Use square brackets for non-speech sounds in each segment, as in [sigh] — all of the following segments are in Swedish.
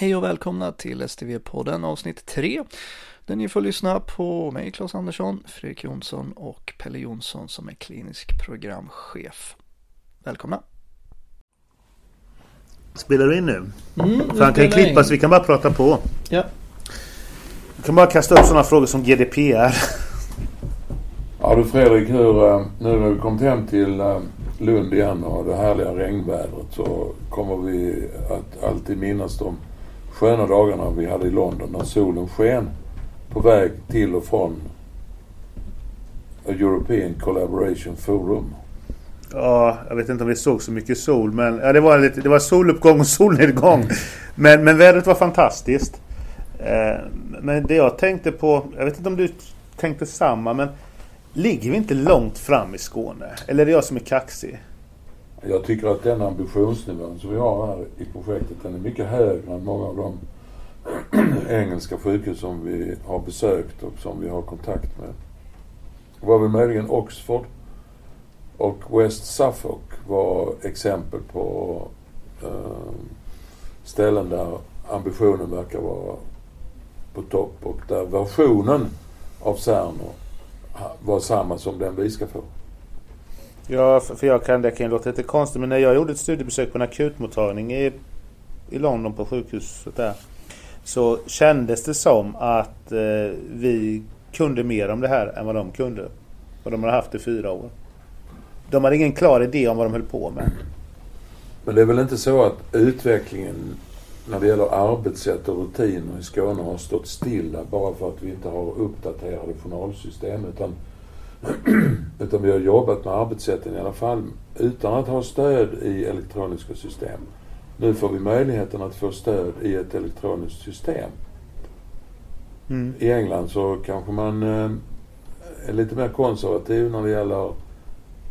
Hej och välkomna till STV-podden avsnitt 3 där ni får lyssna på mig, Claes Andersson, Fredrik Jonsson och Pelle Jonsson som är klinisk programchef. Välkomna! Spelar du in nu? Mm, För han kan ju klippa så vi kan bara prata på. Ja. Vi kan bara kasta upp sådana frågor som GDPR. [laughs] Ja du Fredrik, hur, eh, nu när vi kommit hem till eh, Lund igen och det härliga regnvädret så kommer vi att alltid minnas de sköna dagarna vi hade i London när solen sken på väg till och från European Collaboration Forum. Ja, jag vet inte om vi såg så mycket sol men ja, det, var lite, det var soluppgång och solnedgång. Men, men vädret var fantastiskt. Eh, men det jag tänkte på, jag vet inte om du tänkte samma men ligger vi inte långt fram i Skåne? Eller är det jag som är kaxig? Jag tycker att den ambitionsnivån som vi har här i projektet den är mycket högre än många av de [clears throat] engelska sjukhus som vi har besökt och som vi har kontakt med. Det var väl möjligen Oxford och West Suffolk var exempel på eh, ställen där ambitionen verkar vara på topp och där versionen av Cerner var samma som den vi ska få. Ja, för jag kan, det kan ju låta lite konstigt men när jag gjorde ett studiebesök på en akutmottagning i, i London på sjukhuset där. Så kändes det som att eh, vi kunde mer om det här än vad de kunde. Och de har haft det i fyra år. De hade ingen klar idé om vad de höll på med. Men det är väl inte så att utvecklingen när det gäller arbetssätt och rutiner i Skåne har stått stilla bara för att vi inte har uppdaterade journalsystem utan, [clears throat] utan vi har jobbat med arbetssätten i alla fall utan att ha stöd i elektroniska system. Nu får vi möjligheten att få stöd i ett elektroniskt system. Mm. I England så kanske man eh, är lite mer konservativ när det gäller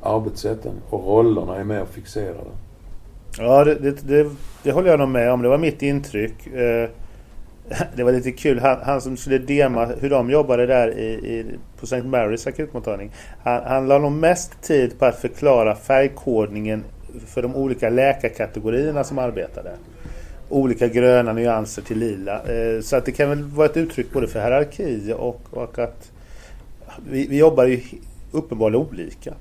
arbetssätten och rollerna är mer fixerade. Ja, det, det, det, det håller jag nog med om. Det var mitt intryck. Eh, [laughs] det var lite kul. Han, han som skulle dema hur de jobbade där i, i, på St. Marys akutmottagning. Han, han la nog mest tid på att förklara färgkodningen för de olika läkarkategorierna som arbetade. Olika gröna nyanser till lila. Eh, så att det kan väl vara ett uttryck både för hierarki och, och att vi, vi jobbar ju uppenbarligen olika.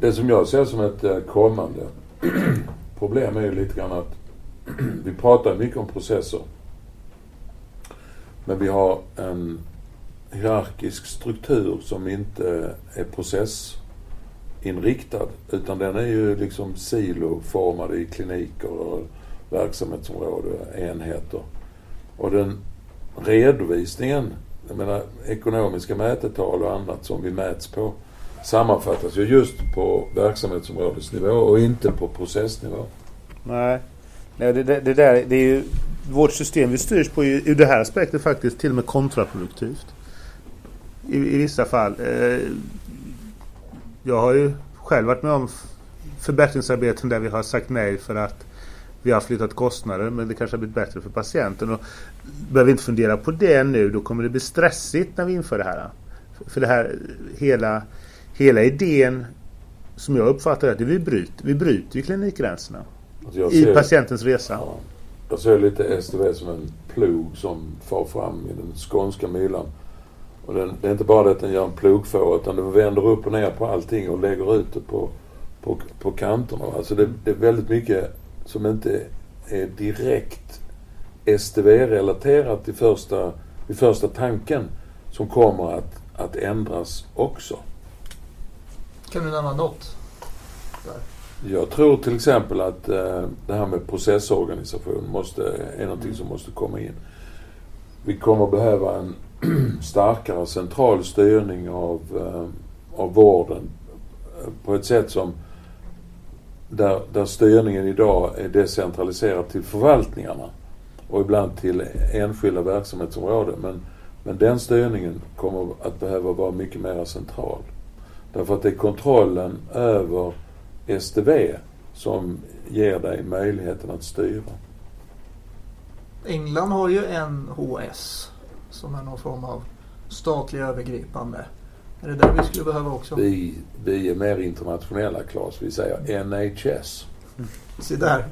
Det som jag ser som ett eh, kommande [clears throat] problem är ju lite grann att [clears throat] vi pratar mycket om processer. Men vi har en hierarkisk struktur som inte är processinriktad. Utan den är ju liksom siloformad i kliniker och verksamhetsområde, enheter. Och den redovisningen, jag menar ekonomiska mätetal och annat som vi mäts på sammanfattas ju just på verksamhetsområdesnivå och inte på processnivå. Nej, Nej det, det, det, där, det är ju vårt system vi styrs på ur det här aspektet faktiskt till och med kontraproduktivt. I, i vissa fall. Eh, jag har ju själv varit med om förbättringsarbeten där vi har sagt nej för att vi har flyttat kostnader men det kanske har blivit bättre för patienten. Och behöver vi inte fundera på det nu då kommer det bli stressigt när vi inför det här. För det här hela, hela idén som jag uppfattar det, vi bryter, vi bryter ju klinikgränserna. Alltså I ser- patientens resa. Ja, jag ser lite STV som en plog som far fram i den skånska myllan. Och den, det är inte bara det att den gör en plogfår utan den vänder upp och ner på allting och lägger ut det på, på, på kanterna. Alltså det, det är väldigt mycket som inte är direkt STV-relaterat i första, i första tanken som kommer att, att ändras också. Kan du nämna något? Jag tror till exempel att eh, det här med processorganisation måste, är någonting som måste komma in. Vi kommer behöva en [clears throat] starkare central styrning av, eh, av vården eh, på ett sätt som där, där styrningen idag är decentraliserad till förvaltningarna och ibland till enskilda verksamhetsområden. Men, men den styrningen kommer att behöva vara mycket mer central. Därför att det är kontrollen över STV som ger dig möjligheten att styra. England har ju NHS som är någon form av statlig övergripande. Är det där vi skulle behöva också? Vi, vi är mer internationella, Claes. Vi säger NHS. Se där.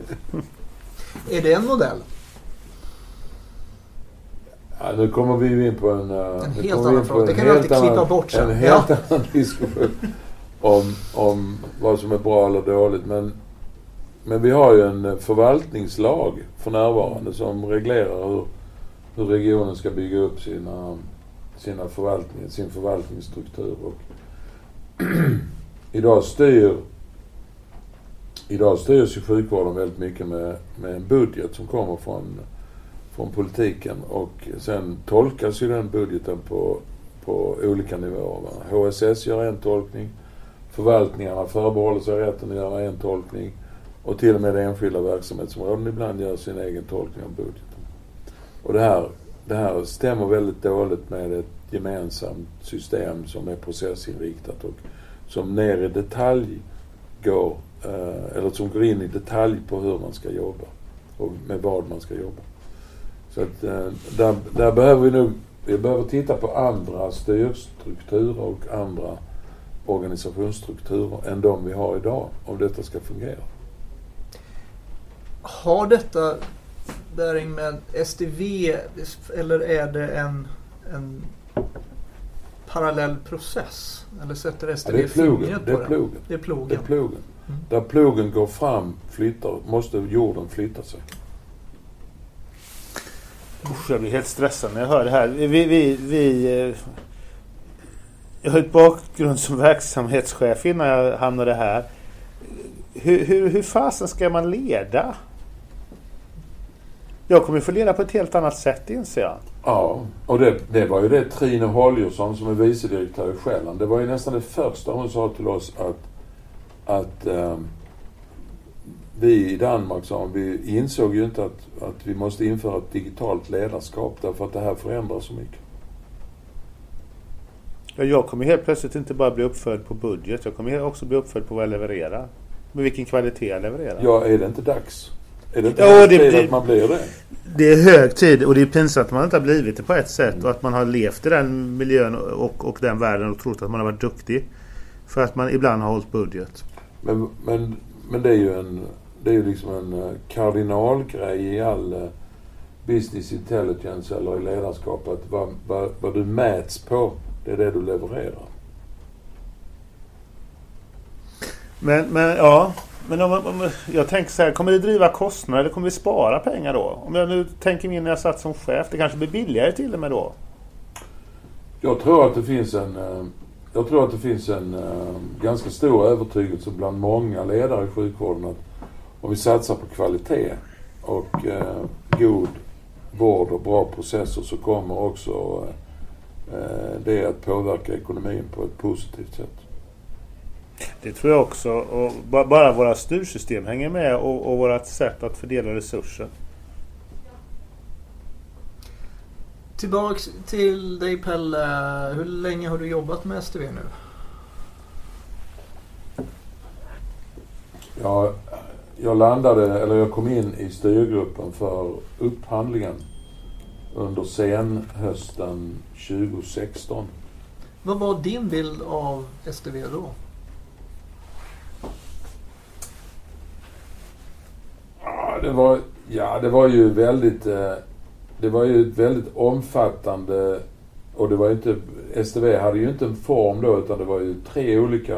Är det en modell? Ja, nu kommer vi in på en... Uh, en helt annan fråga. Det kan vi alltid klippa bort sen. En helt ja. annan diskussion om, om vad som är bra eller dåligt. Men, men vi har ju en eh, förvaltningslag för närvarande som reglerar hur, hur regionen ska bygga upp sina, sina förvaltning, sin förvaltningsstruktur. Och [clears throat] idag styr Idag styrs ju sjukvården väldigt mycket med, med en budget som kommer från från politiken och sen tolkas ju den budgeten på, på olika nivåer. HSS gör en tolkning, förvaltningarna förbehåller sig rätten att göra en tolkning och till och med enskilda verksamhetsområden ibland gör sin egen tolkning av budgeten. Och det här, det här stämmer väldigt dåligt med ett gemensamt system som är processinriktat och som ner i detalj går, eh, eller som går in i detalj på hur man ska jobba och med vad man ska jobba. Så att eh, där, där behöver vi nog, vi behöver titta på andra styrstrukturer och andra organisationsstrukturer än de vi har idag om detta ska fungera. Har detta bäring med SDV eller är det en, en parallell process? Eller sätter SDV ja, det är plogen. Det är plogen. Det är plogen. Det är plogen. Mm. Där plogen går fram flyttar, måste jorden flytta sig. Usch, jag blir helt stressad när jag hör det här. Vi, vi, vi, eh, jag har ett bakgrund som verksamhetschef innan jag hamnade här. Hur, hur, hur fasen ska man leda? Jag kommer få leda på ett helt annat sätt inser jag. Ja, och det, det var ju det Trine Holgersson som är vicedirektör i Själland. Det var ju nästan det första hon sa till oss att, att um, vi i Danmark sa vi insåg ju inte att, att vi måste införa ett digitalt ledarskap därför att det här förändrar så mycket. Ja, jag kommer helt plötsligt inte bara bli uppföljd på budget. Jag kommer också bli uppföljd på vad jag levererar. Med vilken kvalitet jag levererar. Ja, är det inte dags? Är det inte ja, hög tid att man blir det? Det är hög tid och det är pinsamt att man inte har blivit det på ett sätt. Mm. Och att man har levt i den miljön och, och den världen och trott att man har varit duktig. För att man ibland har hållit budget. Men, men, men det är ju en det är ju liksom en eh, kardinalgrej i all eh, business intelligence eller i ledarskap att vad, vad, vad du mäts på, det är det du levererar. Men, men ja, men om, om, jag tänker så här, kommer det driva kostnader eller kommer vi spara pengar då? Om jag nu tänker mig när jag satt som chef, det kanske blir billigare till och med då? Jag tror att det finns en eh, jag tror att det finns en ganska stor övertygelse bland många ledare i sjukvården att om vi satsar på kvalitet och eh, god vård och bra processer så kommer också det att påverka ekonomin på ett positivt sätt. Det tror jag också. Och bara våra styrsystem hänger med och, och vårt sätt att fördela resurser. Tillbaks till dig Pelle. Hur länge har du jobbat med STV nu? Ja, jag landade, eller jag kom in i styrgruppen för upphandlingen under senhösten 2016. Vad var din bild av STV då? Ja, det var, ja, det var ju väldigt... Eh, det var ju ett väldigt omfattande... Och det var inte... STV hade ju inte en form då utan det var ju tre olika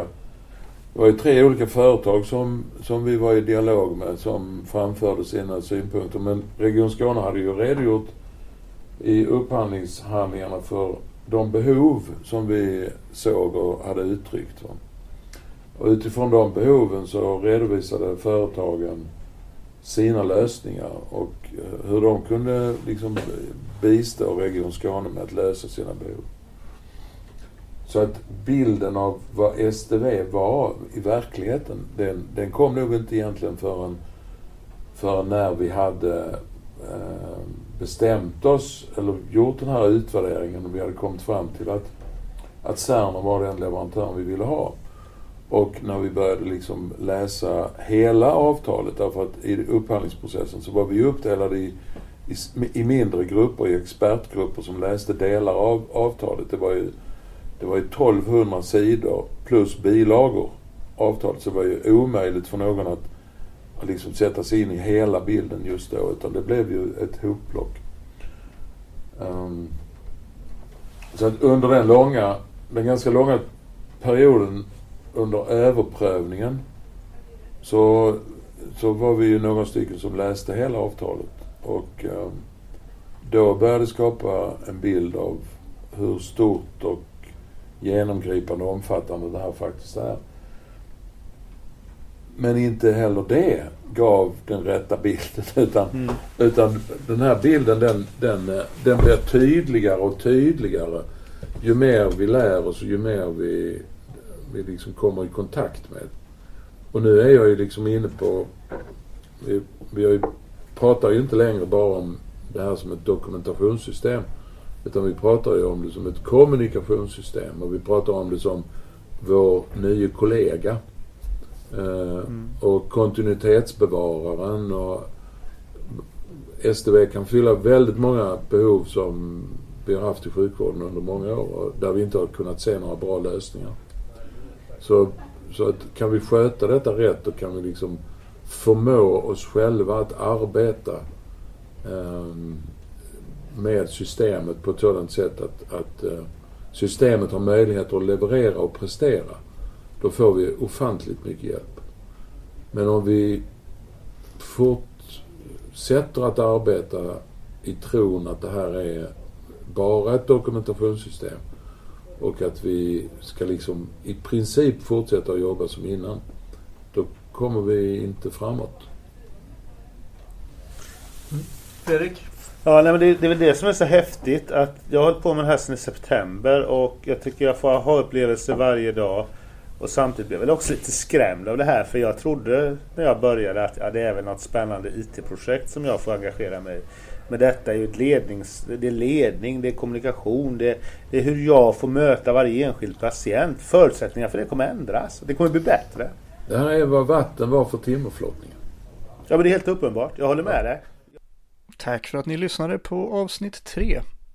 det var ju tre olika företag som, som vi var i dialog med som framförde sina synpunkter. Men Region Skåne hade ju redogjort i upphandlingshandlingarna för de behov som vi såg och hade uttryckt. Och utifrån de behoven så redovisade företagen sina lösningar och eh, hur de kunde liksom bistå Region Skåne med att lösa sina behov. Så att bilden av vad STV var i verkligheten, den, den kom nog inte egentligen förrän, förrän när vi hade eh, bestämt oss, eller gjort den här utvärderingen och vi hade kommit fram till att, att Cerner var den leverantören vi ville ha. Och när vi började liksom läsa hela avtalet, därför att i upphandlingsprocessen så var vi uppdelade i, i, i mindre grupper, i expertgrupper som läste delar av avtalet. Det var ju det var ju 1200 sidor plus bilagor avtalet. Så det var ju omöjligt för någon att, att liksom sätta sig in i hela bilden just då. Utan det blev ju ett hopplock. Um, så att under den långa, den ganska långa perioden under överprövningen så, så var vi ju några stycken som läste hela avtalet. Och um, då började det skapa en bild av hur stort och genomgripande och omfattande det här faktiskt är. Men inte heller det gav den rätta bilden. [laughs] Utan, mm. utan den här bilden den, den, den blir tydligare och tydligare ju mer vi lär oss och ju mer vi, vi liksom kommer i kontakt med. Och nu är jag ju liksom inne på... Vi, vi ju, pratar ju inte längre bara om det här som ett dokumentationssystem. Utan vi pratar ju om det som ett kommunikationssystem och vi pratar om det som vår nya kollega. Eh, mm. Och kontinuitetsbevararen och STV kan fylla väldigt många behov som vi har haft i sjukvården under många år och där vi inte har kunnat se några bra lösningar. Så, så att kan vi sköta detta rätt då kan vi liksom förmå oss själva att arbeta um, med systemet på ett sådant sätt att, att uh, systemet har möjlighet att leverera och prestera. Då får vi ofantligt mycket hjälp. Men om vi fortsätter att arbeta i tron att det här är bara ett dokumentationssystem och att vi ska liksom i princip fortsätta att jobba som innan. Då kommer vi inte framåt. Mm. Fredrik? Ja, nej, men det, det, är väl det som är så häftigt att jag har hållit på med det här sedan i september och jag tycker jag får ha upplevelser varje dag. Och samtidigt blev jag väl också lite skrämd av det här för jag trodde när jag började att ja, det är väl något spännande IT-projekt som jag får engagera mig i. Men detta är ju ett lednings, det är ledning, det är kommunikation, det är, det är hur jag får möta varje enskild patient. Förutsättningarna för det kommer ändras. Det kommer bli bättre. Det här är vad vatten var för timmerflottningen. Ja men det är helt uppenbart. Jag håller med dig. Tack för att ni lyssnade på avsnitt 3